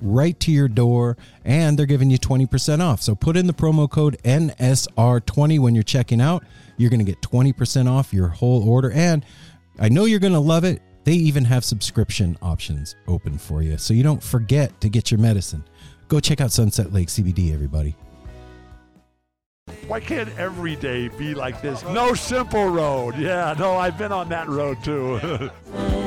right to your door and they're giving you 20% off. So put in the promo code NSR20 when you're checking out. You're going to get 20% off your whole order and I know you're going to love it. They even have subscription options open for you. So you don't forget to get your medicine. Go check out Sunset Lake CBD everybody. Why can't every day be like this? No simple road. Yeah, no, I've been on that road too.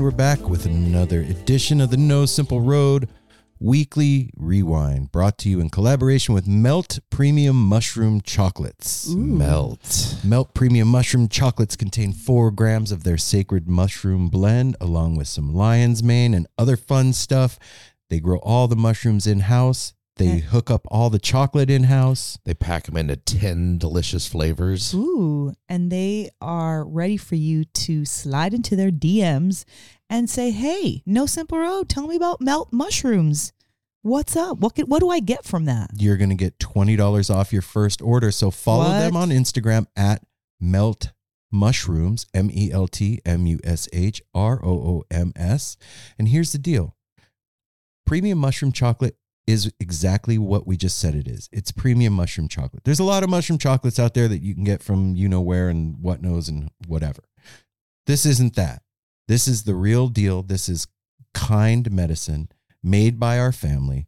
And we're back with another edition of the No Simple Road Weekly Rewind, brought to you in collaboration with Melt Premium Mushroom Chocolates. Melt. Melt Premium Mushroom Chocolates contain four grams of their sacred mushroom blend, along with some lion's mane and other fun stuff. They grow all the mushrooms in house. They hook up all the chocolate in house. They pack them into 10 delicious flavors. Ooh, and they are ready for you to slide into their DMs and say, "Hey, No Simple Road, tell me about melt mushrooms. What's up? What can, what do I get from that?" You're going to get $20 off your first order. So follow them on Instagram at Melt Mushrooms, M E L T M U S H R O O M S. And here's the deal premium mushroom chocolate is exactly what we just said it is. It's premium mushroom chocolate. There's a lot of mushroom chocolates out there that you can get from you know where and what knows and whatever. This isn't that. This is the real deal. This is kind medicine made by our family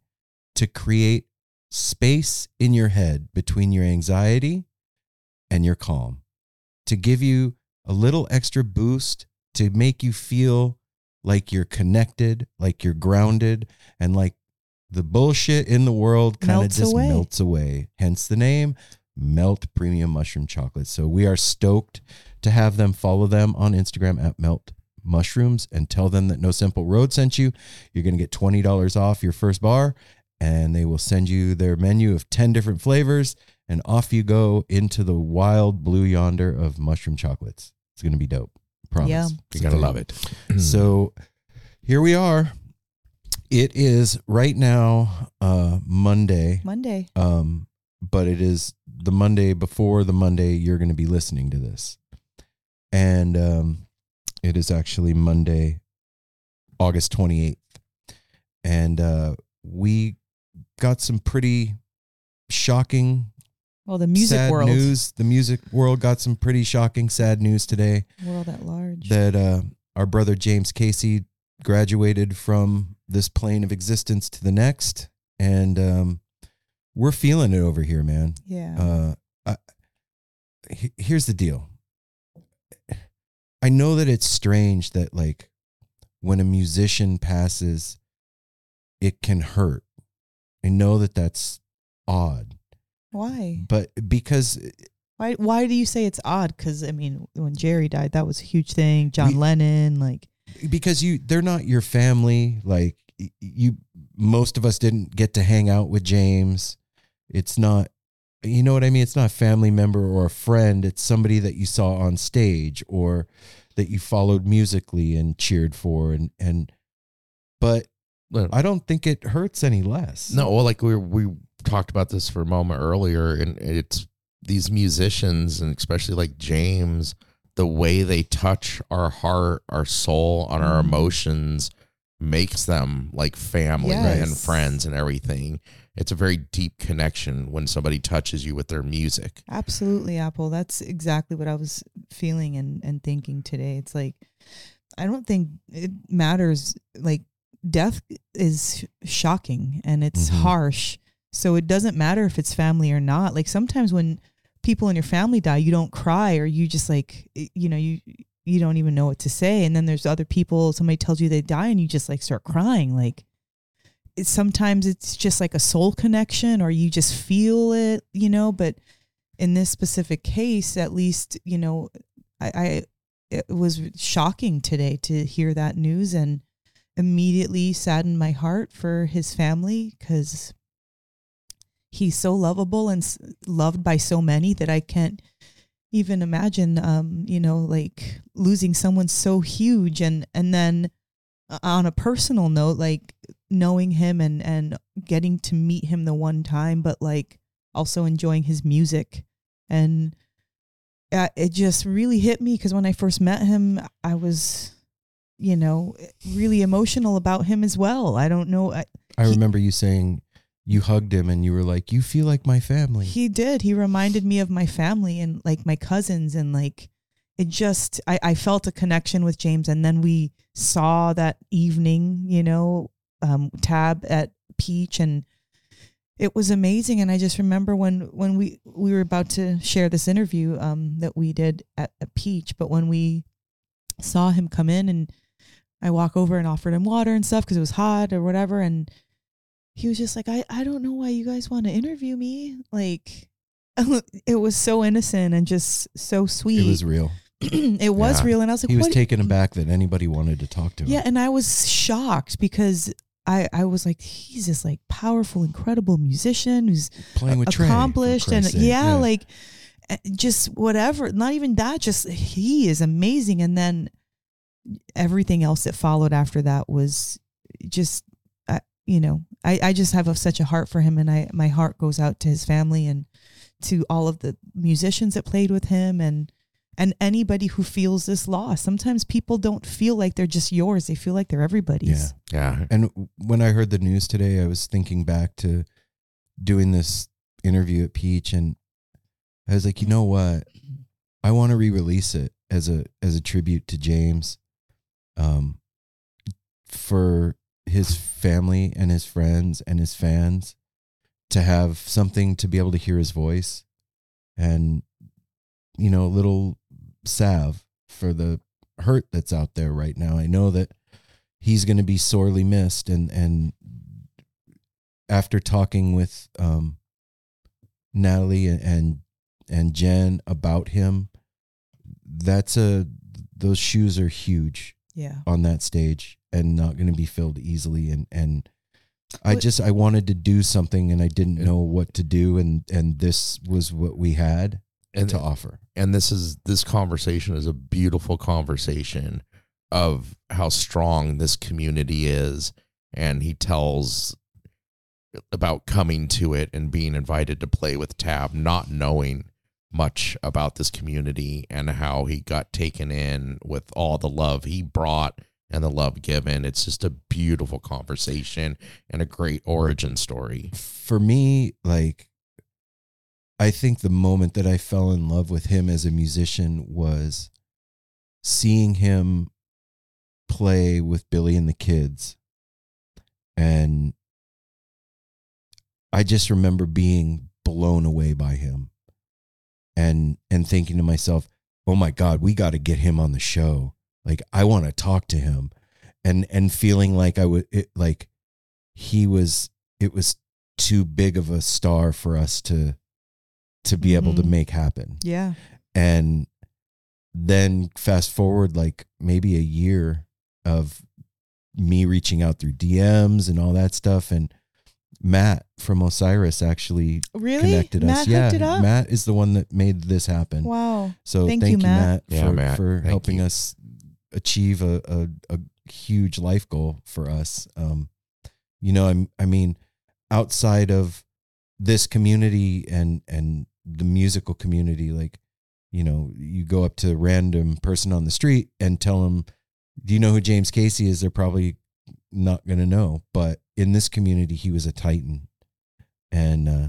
to create space in your head between your anxiety and your calm, to give you a little extra boost, to make you feel like you're connected, like you're grounded, and like the bullshit in the world kind of just away. melts away. Hence the name Melt Premium Mushroom Chocolate. So we are stoked to have them follow them on Instagram at Melt Mushrooms and tell them that No Simple Road sent you. You're going to get $20 off your first bar and they will send you their menu of 10 different flavors and off you go into the wild blue yonder of mushroom chocolates. It's going to be dope. Promise. Yeah. You got to love it. So here we are. It is right now uh Monday. Monday. Um but it is the Monday before the Monday you're going to be listening to this. And um it is actually Monday August 28th. And uh we got some pretty shocking Well, the music sad world, news. The music world got some pretty shocking sad news today world at large. that uh, our brother James Casey graduated from this plane of existence to the next, and um, we're feeling it over here, man. yeah. Uh, I, here's the deal. I know that it's strange that like when a musician passes, it can hurt. I know that that's odd, why? but because Why? Why do you say it's odd? Because I mean, when Jerry died, that was a huge thing. John We- Lennon, like, because you they're not your family like you most of us didn't get to hang out with James. It's not you know what I mean? It's not a family member or a friend. It's somebody that you saw on stage or that you followed musically and cheered for and and but I don't think it hurts any less. No, well, like we we talked about this for a moment earlier, and it's these musicians and especially like James, the way they touch our heart, our soul, on our Mhm. emotions makes them like family Yes. and friends and everything. It's a very deep connection when somebody touches you with their music. Absolutely, Apple. That's exactly what I was feeling and, and thinking today. It's like, I don't think it matters. Like, death is shocking and it's Mhm. harsh. So it doesn't matter if it's family or not. Like, sometimes when people in your family die, you don't cry or you just like, you know, you. You don't even know what to say, and then there's other people. Somebody tells you they die, and you just like start crying. Like, it's sometimes it's just like a soul connection, or you just feel it, you know. But in this specific case, at least, you know, I, I it was shocking today to hear that news and immediately saddened my heart for his family because he's so lovable and loved by so many that I can't even imagine, um, you know, like losing someone so huge and and then uh, on a personal note, like knowing him and and getting to meet him the one time, but like also enjoying his music and uh, it just really hit me because when I first met him, I was, you know, really emotional about him as well. I don't know. I, I He- remember you saying you hugged him and you were like, "You feel like my family." He did. He reminded me of my family and like my cousins and like it just I, I felt a connection with James and then we saw that evening, you know, um tab at Peach and it was amazing and I just remember when when we we were about to share this interview um that we did at, at Peach, but when we saw him come in and I walk over and offered him water and stuff because it was hot or whatever and he was just like I, I don't know why you guys want to interview me like it was so innocent and just so sweet it was real. it was Yeah. real and i was like He was taken aback that anybody wanted to talk to him. yeah and i was shocked because i i was like he's this like powerful incredible musician who's playing with Trey, accomplished and Christ's sake. yeah, like uh, just whatever not even that just he is amazing and then everything else that followed after that was just you know I, I just have a, such a heart for him and I my heart goes out to his family and to all of the musicians that played with him and and anybody who feels this loss sometimes people don't feel like they're just yours they feel like they're everybody's Yeah. And when I heard the news today, I was thinking back to doing this interview at Peach, and I was like, you know what? I want to re-release it as a as a tribute to James, um, for his family and his friends and his fans to have something to be able to hear his voice, and you know, a little salve for the hurt that's out there right now. I know that he's going to be sorely missed and and after talking with um Natalie and and Jen about him that's a those shoes are huge yeah. on that stage and not going to be filled easily. And and I just I wanted to do something and I didn't know what to do. And and this was what we had And to offer. and this is this conversation is a beautiful conversation of how strong this community is. And he tells about coming to it and being invited to play with tab not knowing much about this community and how he got taken in with all the love he brought and the love given. It's just a beautiful conversation and a great origin story. For me, like, I think the moment that I fell in love with him as a musician was seeing him play with Billy and the kids. And I just remember being blown away by him and and thinking to myself, "Oh my god, we got to get him on the show. Like I want to talk to him." And and feeling like I would it, like he was it was too big of a star for us to to be able to Mhm. make happen. yeah And then fast forward like maybe a year of me reaching out through DMs and all that stuff and Matt from Osiris actually really connected Matt us. Yeah, it up Matt is the one that made this happen. wow So Thank thank, you, you, Matt. Matt, Yeah, for, Matt. for helping you. us achieve a, a, a huge life goal for us. Um, you know, I'm, I mean, outside of this community and, and the musical community like you know you go up to a random person on the street and tell them do you know who james casey is they're probably not going to know but in this community he was a titan. And uh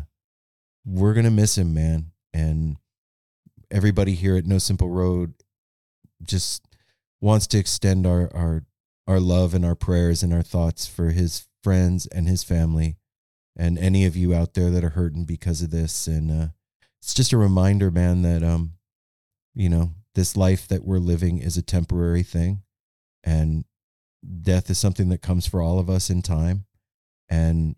we're to miss him man. And everybody here at no simple road just wants to extend our our our love and our prayers and our thoughts for his friends and his family and any of you out there that are hurting because of this. And uh it's just a reminder man that um you know this life that we're living is a temporary thing. And death is something that comes for all of us in time and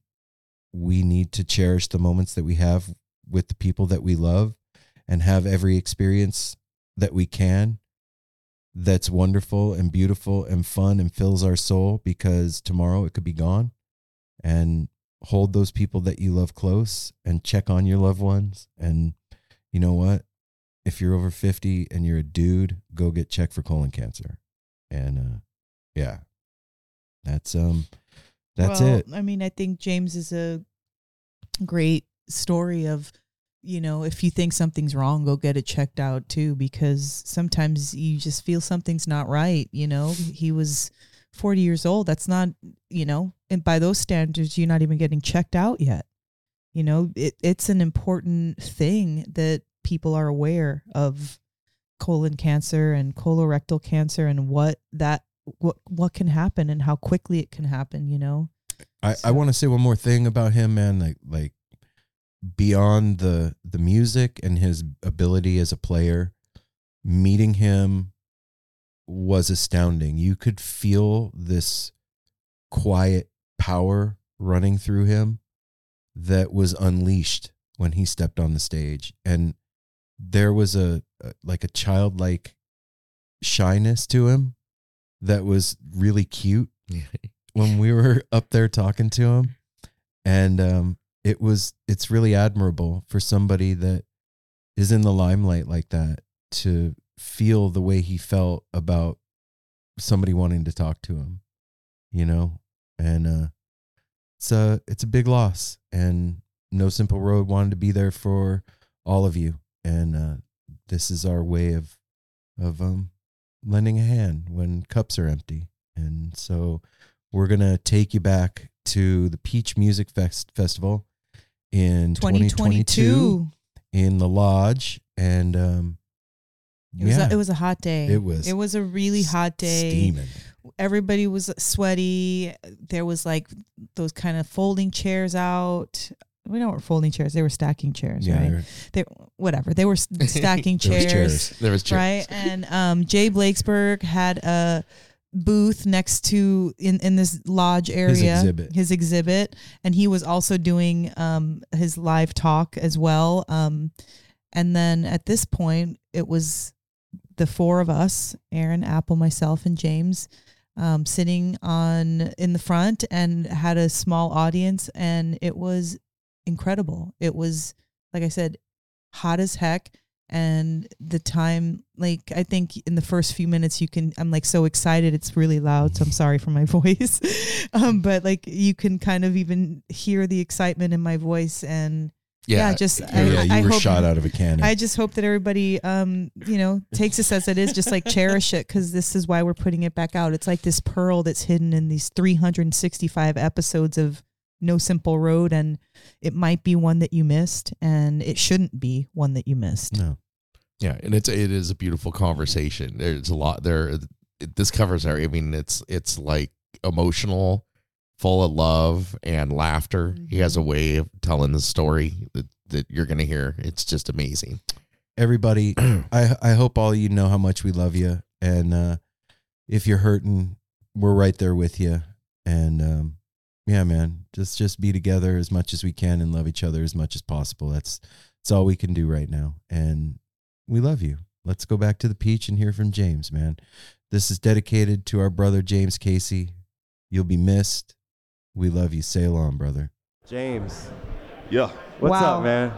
we need to cherish the moments that we have with the people that we love and have every experience that we can that's wonderful and beautiful and fun and fills our soul because tomorrow it could be gone. And hold those people that you love close and check on your loved ones. And you know what? If you're over 50 and you're a dude go get checked for colon cancer. And uh yeah. That's um that's well, it I mean, I think James is a great story of, you know, if you think something's wrong, go get it checked out too, because sometimes you just feel something's not right. You know, he was 40 years old. That's not, you know, and by those standards, you're not even getting checked out yet. You know, it, it's an important thing that people are aware of colon cancer and colorectal cancer and what that what what can happen and how quickly it can happen you know I, I want to say one more thing about him, man. Like like beyond the the music and his ability as a player, meeting him was astounding. You could feel this quiet power running through him that was unleashed when he stepped on the stage. And there was a, a like a childlike shyness to him that was really cute when we were up there talking to him. And um it was it's really admirable for somebody that is in the limelight like that to feel the way he felt about somebody wanting to talk to him you know? And uh it's a it's a big loss. And no simple road wanted to be there for all of you. And uh this is our way of of um lending a hand when cups are empty. And so we're gonna take you back to the Peach Music Fest Festival in 2022, 2022 in the lodge, and um, it was yeah, a, it was a hot day. It was it was a really hot day. steaming. everybody was sweaty. There was like those kind of folding chairs out we know what folding chairs. They were stacking chairs Yeah, right? there- they whatever. They were stacking there chairs, chairs. There was chairs. right? And um jay Blakesberg had a booth next to in in this lodge area. his exhibit. his exhibit. And he was also doing um his live talk as well. Um and then at this point it was the four of us aaron apple myself and james um, sitting on in the front and had a small audience. And it was incredible it was like i said hot as heck and the time like i think in the first few minutes you can i'm like so excited it's really loud so i'm sorry for my voice um, but like you can kind of even hear the excitement in my voice and yeah, just I, yeah, you I were hope, shot out of a cannon. I just hope that everybody, um, you know, takes this as it is, just like cherish it, because this is why we're putting it back out. It's like this pearl that's hidden in these 365 episodes of No Simple Road, and it might be one that you missed, and it shouldn't be one that you missed. no, Yeah, and it's it is a beautiful conversation. There's a lot there. It, this covers our. I mean, it's it's like emotional, full of love and laughter. He has a way of telling the story that that you're gonna hear. It's just amazing. everybody, I I hope all you know how much we love you, and uh, if you're hurting, we're right there with you. And um, yeah, man, just just be together as much as we can and love each other as much as possible. That's that's all we can do right now, and we love you. Let's go back to the peach and hear from James, man. This is dedicated to our brother James Casey. You'll be missed. We love you. Sail on, brother. James, Yeah. what's Wow. up, man?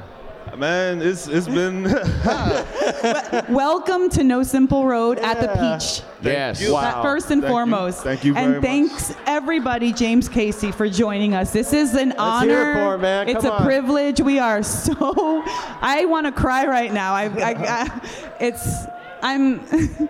Man, it's it's been Welcome to No Simple Road at the Peach. Yes. you. That first and Thank you. foremost. Thank you very And much. thanks everybody, James Casey, for joining us. This is an honor. hear it for him, man. It's Come a on. privilege. We are so. I want to cry right now. I, I, I it's. I'm.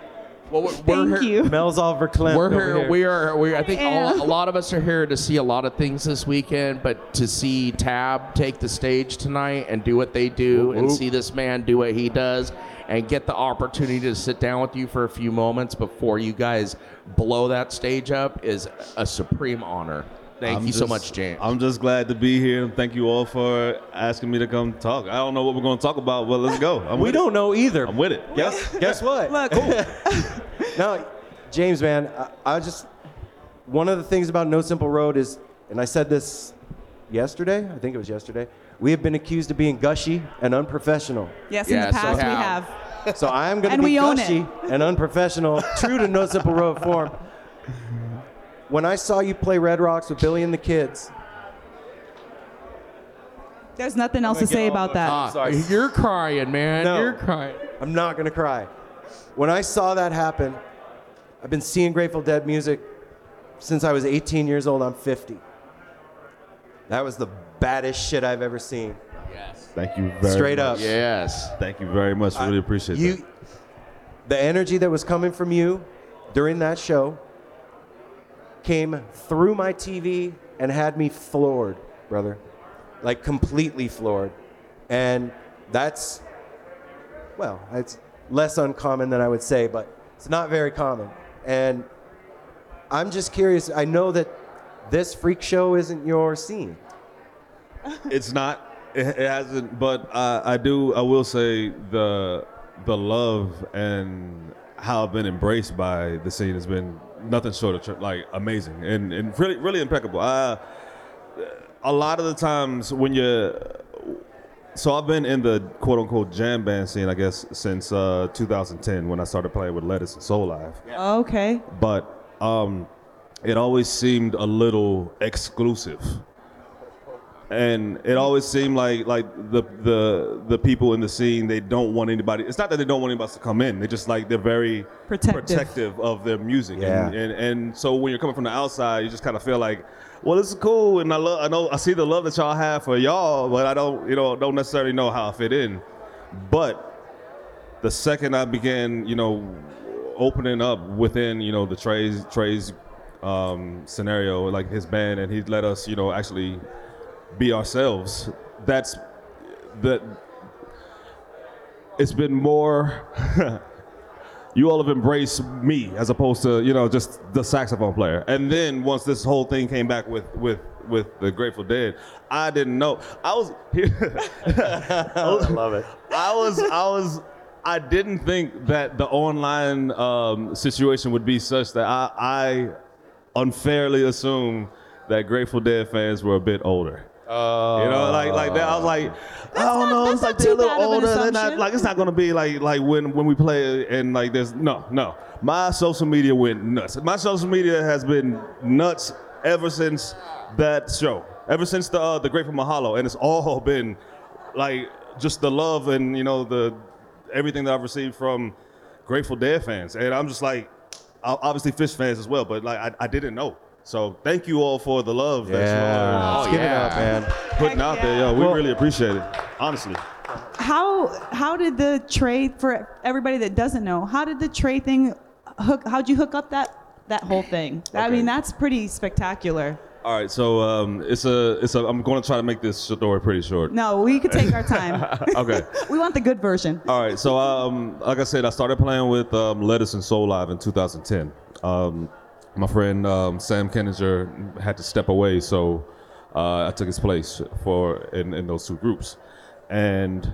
Well, we're, Thank we're you. Mel's all verklempt We're over here. here. We are. We. I think Yeah. all, a lot of us are here to see a lot of things this weekend, but to see Tab take the stage tonight and do what they do, and see this man do what he does, and get the opportunity to sit down with you for a few moments before you guys blow that stage up is a supreme honor. Thank I'm you so just- much, James. I'm just glad to be here. Thank you all for asking me to come talk. I don't know what we're going to talk about, but let's go. I'm we with don't it. know either. I'm with it. Guess guess what? Look, No, James, man, I, I just one of the things about No Simple Road is, and I said this yesterday. I think it was yesterday. We have been accused of being gushy and unprofessional. yes, in Yes, the past we we have. have. So I am going to be we own gushy and unprofessional, true to No Simple Road form. When I saw you play Red Rocks with Billy and the Kids, There's nothing else gonna say about that. Ah, sorry. You're crying, man. No. You're crying. I'm not going to cry. When I saw that happen, I've been seeing Grateful Dead music since I was 18 years old. I'm 50. That was the baddest shit I've ever seen. Yes. Thank you very Straight much. up. Yes. Thank you very much. Really appreciate You, that. the energy that was coming from you during that show came through my TV and had me floored, brother. Like completely floored. And that's, well, it's less uncommon than I would say, but it's not very common. And I'm just curious. I know that this freak show isn't your scene. It's not. It, hasn't. But uh, I do. I will say the the love and how I've been embraced by the scene has been nothing short of like amazing and, and really really impeccable. Uh, a lot of the times when you're so I've been in the quote unquote jam band scene, I guess, since uh, 2010 when I started playing with Lettuce and Soulive Okay. but um, it always seemed a little exclusive. And it always seemed like like the the the people in the scene they don't want anybody. It's not that they don't want anybody to come in. They just like they're very Protective. protective of their music. Yeah. And, and and so when you're coming from the outside, you just kind of feel like, well, it's cool, and I love I know I see the love that y'all have for y'all, but I don't you know don't necessarily know how I fit in. But the second I began, you know, opening up within, you know, the Trey's Trey's um, scenario, like his band, and he let us, you know, actually be ourselves. That's that. It's been more. you all have embraced me as opposed to you know just the saxophone player. And then once this whole thing came back with with with the Grateful Dead, I didn't know. I was I love it. I was I was I didn't think that the online um, situation would be such that I, I unfairly assumed that Grateful Dead fans were a bit older. You know, like like that. I was like, I don't not- know. It's like they're a little bad of an older. They're not like it's not gonna be like like when when we play and like there's no no. My social media went nuts. My social media has been nuts ever since that show. Ever since the uh, the Grateful Mahalo, and it's all been like just the love and you know the everything that I've received from Grateful Dead fans, and I'm just like obviously Phish fans as well, but like I, I didn't know. So thank you all for the love that Yeah. you're Let's give it up, man. putting out there. Yo, we Well- really appreciate it, honestly. How how did the Trey for everybody that doesn't know? How did the Trey thing hook? How'd you hook up that that whole thing? I mean, that's pretty spectacular. All right, so um, it's a it's a. I'm going to try to make this story pretty short. No, we could take our time. Okay. we want the good version. All right, so um, like I said, I started playing with um, Lettuce and Soulive in 2010. Um, my friend um, Sam Kininger had to step away, so uh, I took his place for in, in those two groups, and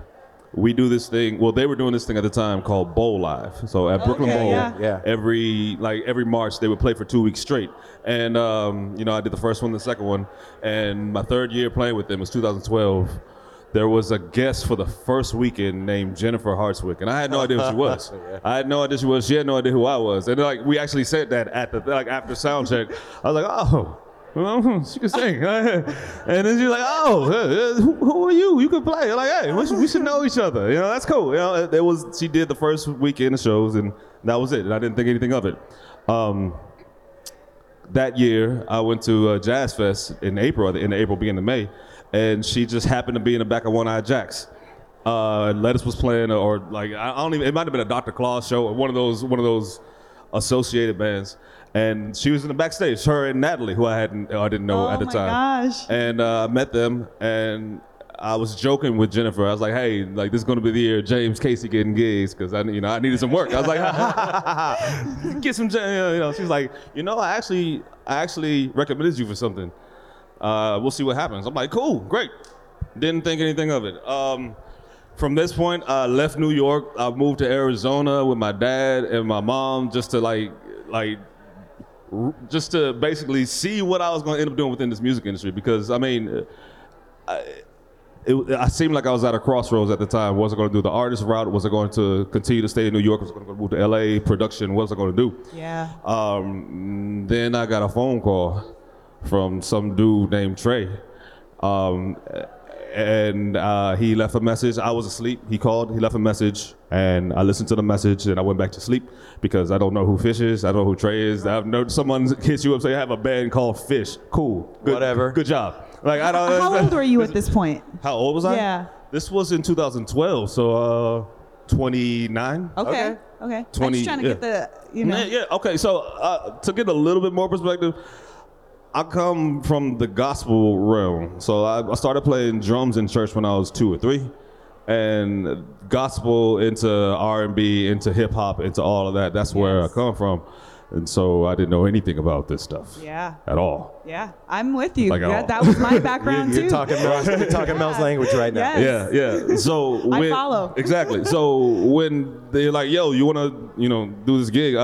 we do this thing. Well, they were doing this thing at the time called Bowlive. So at Brooklyn Okay, Bowl, yeah. Yeah. every like every March they would play for two weeks straight. And um, you know, I did the first one, the second one, and my third year playing with them was 2012. There was a guest for the first weekend named Jennifer Hartswick, and I had no idea who she was. I had no idea who she was. She had no idea who I was. And like we actually said that at the like after sound check. I was like, oh, Well, she can sing. and then she's like, oh, uh, uh, who, who are you? You can play. I'm like, hey, we should, know each other. You know, that's cool. You know, it, it was. She did the first weekend of shows, and that was it. And I didn't think anything of it. Um, that year, I went to uh, Jazz Fest in April, in April, beginning of May, and she just happened to be in the back of One Eyed Jacks. Uh, Lettuce was playing, or like I don't even. It might have been a Dr. Klaw show, or one of those, one of those associated bands. And she was in the backstage, her and Natalie, who I hadn't, I didn't know Oh at the my time. gosh. And uh, I met them, and I was joking with Jennifer. I was like, "Hey, like this is gonna be the year James Casey getting gigs because I, you know, I needed some work." I was like, "Get some, you know." She was like, "You know, I actually, I actually recommended you for something. Uh, we'll see what happens." I'm like, "Cool, great." Didn't think anything of it. Um, from this point, I left New York. I moved to Arizona with my dad and my mom just to like, like just to basically see what I was to end up doing within this music industry because I mean, I, it, I seemed like I was at a crossroads at the time. Was I going to do the artist route? Was I going to continue to stay in New York? Was I going to move to LA? Production? What was I going to do? Yeah. Um, then I got a phone call from some dude named Trey. Um, and uh, he left a message. I was asleep. He called. He left a message, and I listened to the message, and I went back to sleep because I don't know who Phish is. I don't know who Trey is. I've known someone hits you up say I have a band called Phish. Cool. Good, Whatever. Good job. Like I don't. How old were you at this point? How old was I? Yeah. This was in 2012, so uh, 29. Okay. Okay. I'm just trying to yeah. get the, you know. Yeah, yeah. Okay, so uh, to get a little bit more perspective, I come from the gospel realm. So I, I started playing drums in church when I was two or three, and gospel into R and B, into hip hop, into all of that. That's where I come from, and so I didn't know anything about this stuff Yeah. at all. Yeah. I'm with you. Like at that, all. that was my background You're too. talking Mel's, you're talking Mel's language right now. Yes. Yeah, yeah. So I when, follow. exactly. So when they're like, "Yo, you want to, you know, do this gig?" I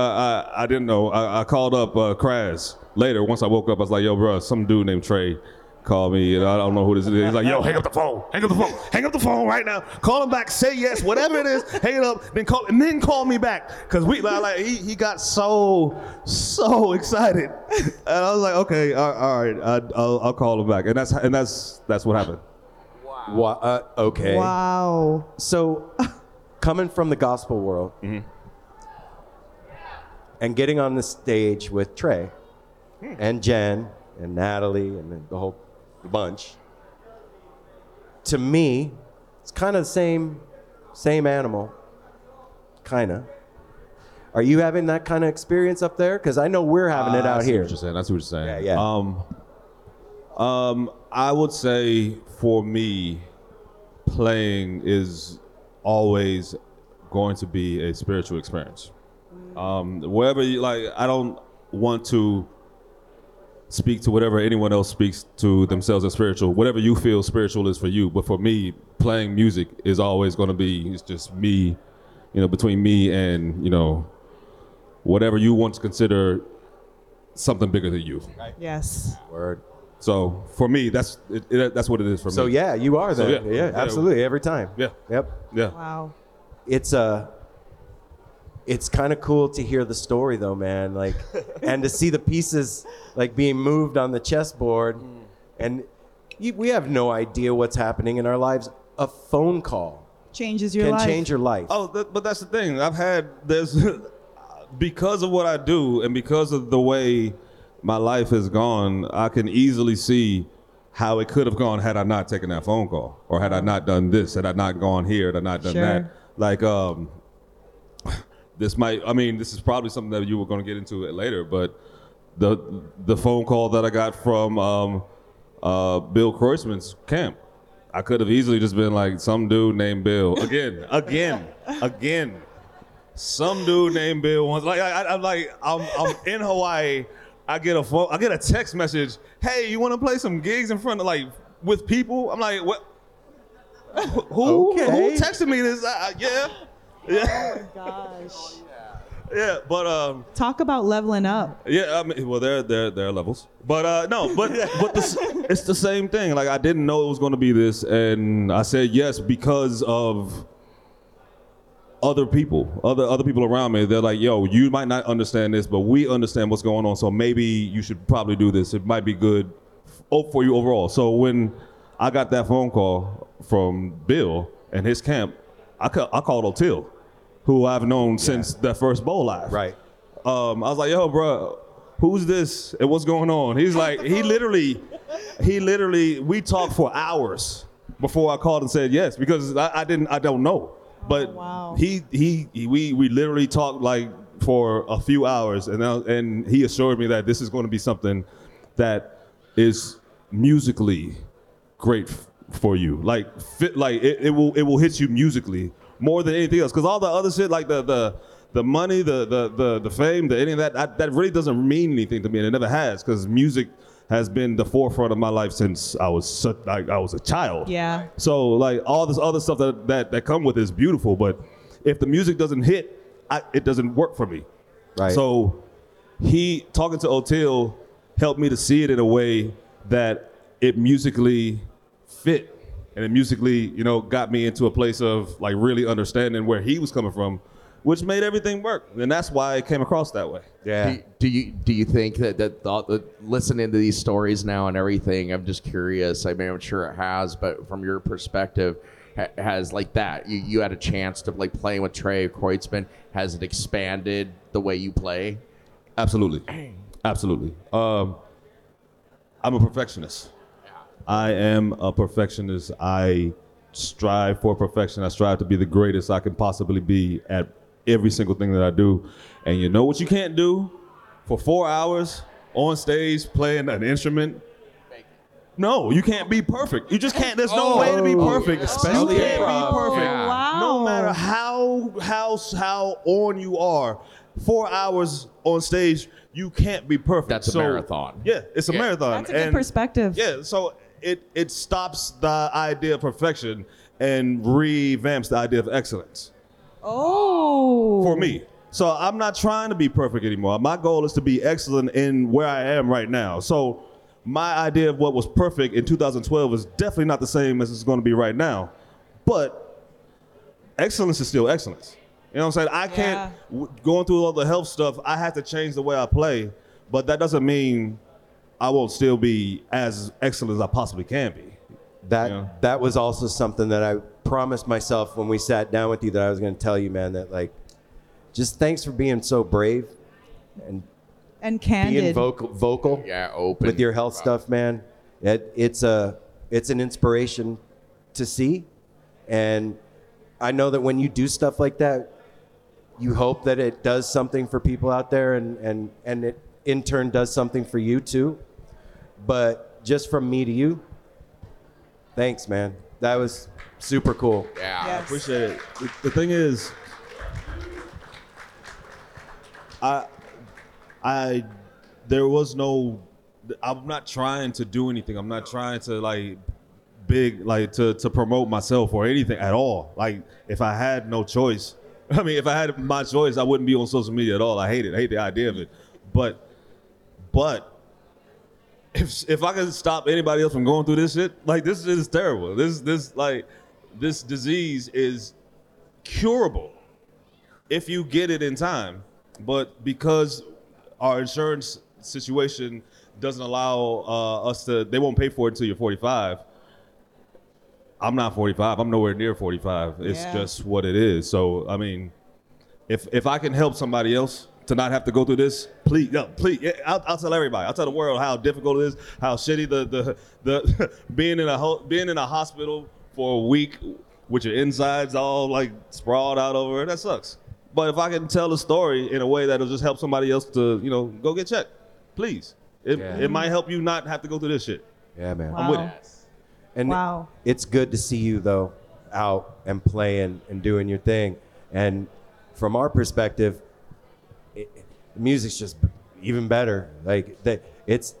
I, I didn't know. I, I called up uh, Kraz later. Once I woke up, I was like, "Yo, bro, some dude named Trey called me, and I don't know who this is." He's like, "Yo, hang up the phone. Hang up the phone. Hang up the phone right now. Call him back. Say yes, whatever it is. Hang it up. Then call, and then call me back because we like, like he, he got so so excited, and I was like, "Okay, all, all right, I, I'll, I'll call him back." And that's and that's that's what happened. Wha- uh, okay. Wow. So, coming from the gospel world and getting on the stage with Trey and Jen and Natalie and the whole bunch, to me, it's kind of the same, same animal, kind of. Are you having that kind of experience up there? Because I know we're having it I out see here. What you're saying. I see what you're saying. Yeah, yeah. Um, um, I would say for me, playing is always going to be a spiritual experience. Um, wherever you like, I don't want to speak to whatever anyone else speaks to themselves as spiritual. Whatever you feel spiritual is for you. But for me, playing music is always going to be it's just me, you know, between me and you know whatever you want to consider something bigger than you. Yes. Word. So for me, that's it, it, that's what it is for So me. So yeah, you are So, there. yeah. yeah, Yeah. absolutely, every time. Yeah. Yep. yeah. Wow. it's uh it's kind of cool to hear the story though man like and to see the pieces like being moved on the chessboard and you, we have no idea what's happening in our lives a phone call Changes your can life. change your life Oh, th- but that's the thing. I've had this because of what I do and because of the way my life has gone, I can easily see how it could have gone had I not taken that phone call or had I not done this, had I not gone here, had I not done Sure. that. Like um this might I mean, this is probably something that you were going to get into it later, but the the phone call that I got from um, uh, Bill Kreutzmann's camp, I could have easily just been like some dude named Bill again, again, again. Some dude named Bill once like I, I, I'm like I'm I'm in Hawaii. I get a phone, I get a text message. Hey, you want to play some gigs in front of like with people? I'm like, what? Who Okay. who texted me this? Uh, yeah, yeah, Gosh. yeah. But um, Talk about leveling up. yeah, I mean, well, there, there, there are levels, but uh, no, but but the, it's the same thing. Like I didn't know it was going to be this, and I said yes because of other people, other other people around me. They're like, "Yo, you might not understand this, but we understand what's going on. So maybe you should probably do this. It might be good f- for you overall." So when I got that phone call from Bill and his camp, I ca- I called Oteil, who I've known since that first Bowlive. Right. Um, I was like, "Yo, bro, who's this and what's going on?" He's like, he literally, he literally, we talked for hours before I called and said yes because I, I didn't, I don't know, but wow. he, he, he, we, we literally talked like for a few hours, and I, and he assured me that this is going to be something that is musically great f- for you. Like fit, like it, it will, it will hit you musically more than anything else. Because all the other shit, like the the the money, the the the, the fame, the any of that, that, that really doesn't mean anything to me, and it never has. Because music has been the forefront of my life since I was such, like I was a child. Yeah. So like all this other stuff that that, that come with it is beautiful, but if the music doesn't hit, I, it doesn't work for me. Right. So he talking to Oteil helped me to see it in a way that it musically fit and it musically, you know, got me into a place of like really understanding where he was coming from, which made everything work. And that's why it came across that way. Yeah. Do, do you do you think that that, the, the listening to these stories now and everything? I'm just curious. I mean, I'm sure it has, but from your perspective, ha- has like that you, you had a chance to like playing with Trey Kreutzmann. Has it expanded the way you play? Absolutely. Absolutely. Um, I'm a perfectionist. I am a perfectionist. I strive for perfection. I strive to be the greatest I can possibly be at every single thing that I do. And you know what you can't do? For four hours on stage playing an instrument? No, you can't be perfect. You just can't. There's no oh. way to be perfect. especially you can't improv. be perfect. Yeah. Wow. No matter how how how on you are, four hours on stage, you can't be perfect. That's a So- marathon. Yeah, it's a Yeah. marathon. That's a good and- perspective. Yeah, so it it stops the idea of perfection and revamps the idea of excellence Oh. for me. So I'm not trying to be perfect anymore. My goal is to be excellent in where I am right now. So my idea of what was perfect in 2012 is definitely not the same as it's going to be right now. But excellence is still excellence. You know what I'm saying? I can't w- going through all the health stuff. I have to change the way I play, but that doesn't mean I won't still be as excellent as I possibly can be. That Yeah. that was also something that I promised myself when we sat down with you that I was going to tell you, man. That like, just thanks for being so brave and And candid, being candid. vocal, vocal Yeah, open with your health stuff, man. It, it's a it's an inspiration to see, and I know that when you do stuff like that, you hope that it does something for people out there, and and and it in turn does something for you too. But just from me to you, thanks, man. That was super cool. Yeah. Yes. Appreciate it. The, the thing is, I, I, there was no. I'm not trying to do anything. I'm not trying to like big like to to promote myself or anything at all. Like if I had no choice, I mean, if I had my choice, I wouldn't be on social media at all. I hate it. I hate the idea of it. But, but if if I can stop anybody else from going through this shit, like this is terrible. This this like this disease is curable if you get it in time. But because our insurance situation doesn't allow uh, us to, they won't pay for it until you're 45. I'm not 45. I'm nowhere near 45. It's Yeah. just what it is. So I mean, if if I can help somebody else to not have to go through this, please, no, please, yeah, I'll, I'll tell everybody. I'll tell the world how difficult it is, how shitty the the the being in a ho- being in a hospital for a week with your insides all like sprawled out over it. That sucks. But if I can tell a story in a way that'll just help somebody else to you know go get checked, please. It, Yeah. it might help you not have to go through this shit. Yeah, man. I'm with it. And Wow. it's good to see you though out and playing and doing your thing. And from our perspective, it, the music's just even better. Like that, it's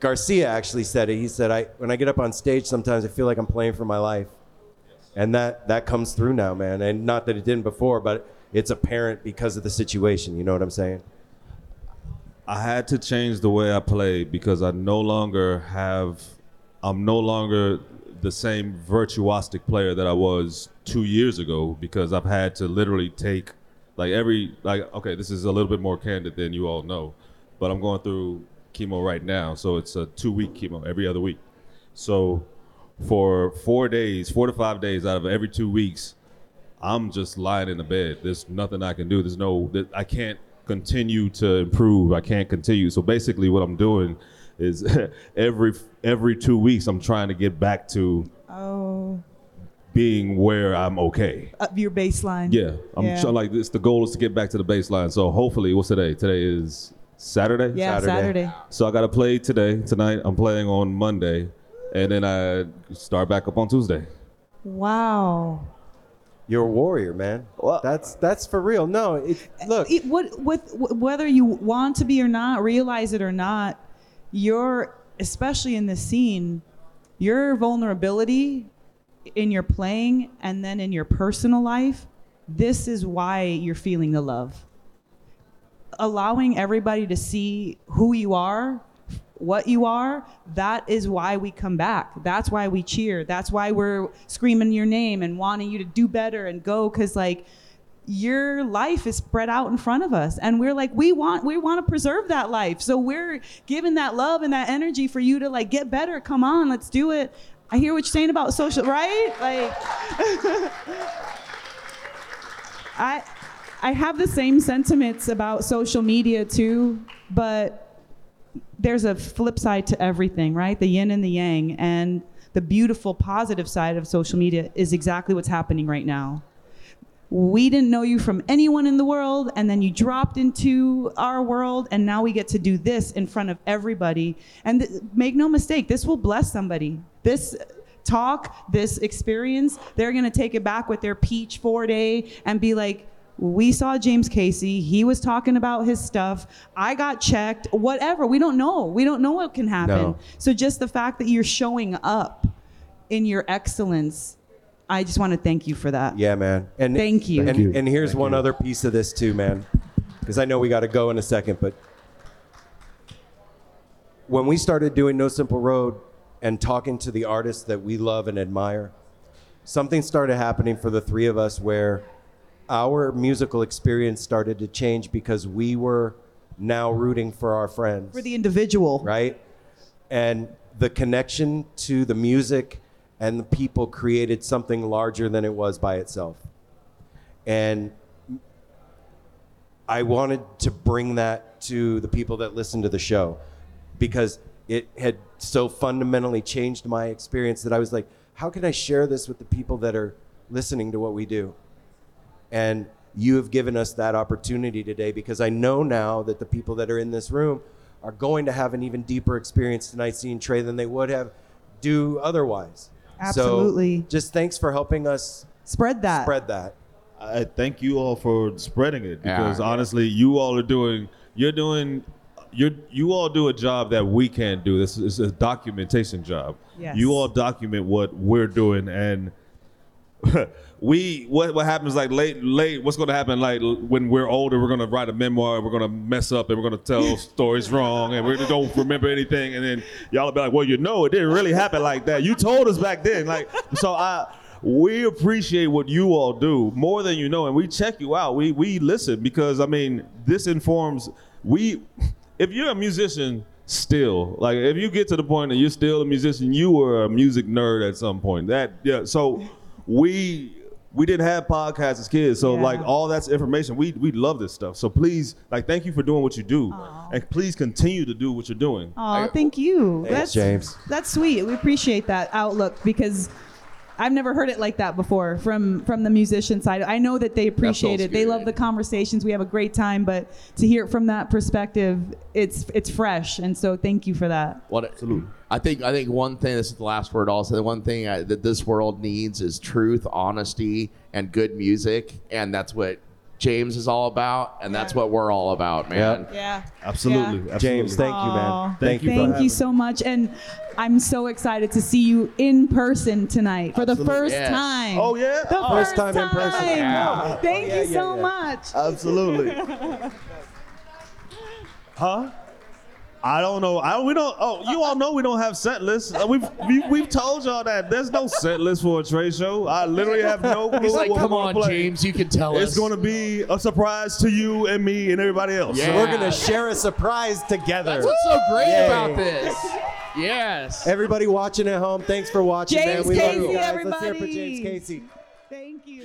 Garcia actually said it. He said, "I when I get up on stage, sometimes I feel like I'm playing for my life." And that that comes through now, man. And not that it didn't before, but it's apparent because of the situation. You know what I'm saying? I had to change the way I play because I no longer have, I'm no longer the same virtuosic player that I was two years ago because I've had to literally take like every like okay, this is a little bit more candid than you all know, but I'm going through chemo right now, so it's a two week chemo every other week. So for four days, four to five days out of every two weeks, I'm just lying in the bed. There's nothing I can do. There's no, I can't continue to improve. I can't continue. So basically, what I'm doing is every every two weeks, I'm trying to get back to Oh, being where I'm okay. up your baseline. Yeah, I'm Yeah. so like this. The goal is to get back to the baseline. So hopefully, what's today? Today is Saturday. Yeah, Saturday. So I got to play today. Tonight, I'm playing on Monday, and then I start back up on Tuesday. Wow. You're a warrior, man. that's that's for real. No, it, look, It, what, what, wh- whether you want to be or not, realize it or not, your, especially in this scene, your vulnerability in your playing and then in your personal life, this is why you're feeling the love. Allowing everybody to see who you are, what you are, that is why we come back. That's why we cheer. That's why we're screaming your name and wanting you to do better and go cuz like your life is spread out in front of us and we're like we want we want to preserve that life. So we're giving that love and that energy for you to like get better. Come on, let's do it. I hear what you're saying about social, right? Like I I have the same sentiments about social media too, but there's a flip side to everything, right? The yin and the yang. And the beautiful positive side of social media is exactly what's happening right now. We didn't know you from anyone in the world, and then you dropped into our world, and now we get to do this in front of everybody. And th- make no mistake, this will bless somebody. This talk, this experience, they're gonna take it back with their peach four day and be like, we saw James Casey. He was talking about his stuff. I got checked. Whatever. We don't know. We don't know what can happen. No. So just the fact that you're showing up in your excellence, I just want to thank you for that. yeah, man. And Thank you. And, Thank you. and here's one other piece of this too, man, because I know we got to go in a second, but when we started doing No Simple Road and talking to the artists that we love and admire, something started happening for the three of us where our musical experience started to change because we were now rooting for our friends. For the individual. right? And the connection to the music and the people created something larger than it was by itself. And I wanted to bring that to the people that listen to the show because it had so fundamentally changed my experience that I was like, how can I share this with the people that are listening to what we do? And you have given us that opportunity today because I know now that the people that are in this room are going to have an even deeper experience tonight seeing Trey than they would have do otherwise. Absolutely. So just thanks for helping us Spread that. spread that. I thank you all for spreading it Yeah. because honestly, you all are doing. You're doing. You you all do a job that we can't do. This is a documentation job. Yes. You all document what we're doing, and we what what happens like late late. What's going to happen like when we're older? We're going to write a memoir. We're going to mess up, and we're going to tell stories wrong, and we don't remember anything. And then y'all will be like, "Well, you know, it didn't really happen like that. You told us back then." Like so, I we appreciate what you all do more than you know, and we check you out. We we listen because I mean, this informs. We, if you're a musician still, like if you get to the point that you're still a musician, you were a music nerd at some point. That yeah. So we we didn't have podcasts as kids, so Yeah. like all that's information. We we love this stuff. So please, like, thank you for doing what you do, and please continue to do what you're doing. Oh, thank you. Thanks, that's James. That's sweet. We appreciate that outlook because I've never heard it like that before from from the musician side. I know that they appreciate it. They love the conversations. We have a great time, but to hear it from that perspective, it's it's fresh. And so thank you for that. What absolutely. I think I think one thing. This is the last word. Also, the one thing I, that this world needs is truth, honesty, and good music, and that's what James is all about, and that's what we're all about, man. Yeah. Absolutely, Yeah. absolutely. James, thank you, man. Aw, Thank you for Thank having you so much. And I'm so excited to see you in person tonight for the first Yes. time. Oh yeah, The Oh, First time in person. Yeah. Thank Yeah, you yeah, so yeah. much. absolutely. huh? I don't know. I we don't. Oh, you all know we don't have set lists. Uh, We've we, we've told y'all that there's no set list for a Trey show. I literally have no clue He's like, what come we're gonna on, play. James, you can tell us It's us. going to be a surprise to you and me and everybody else. Yeah. We're gonna share a surprise together. That's what's so great Yay. about this. Yes. Everybody watching at home, thanks for watching, James man. We love you Casey, guys. Let's hear it for James. Casey. Thank you.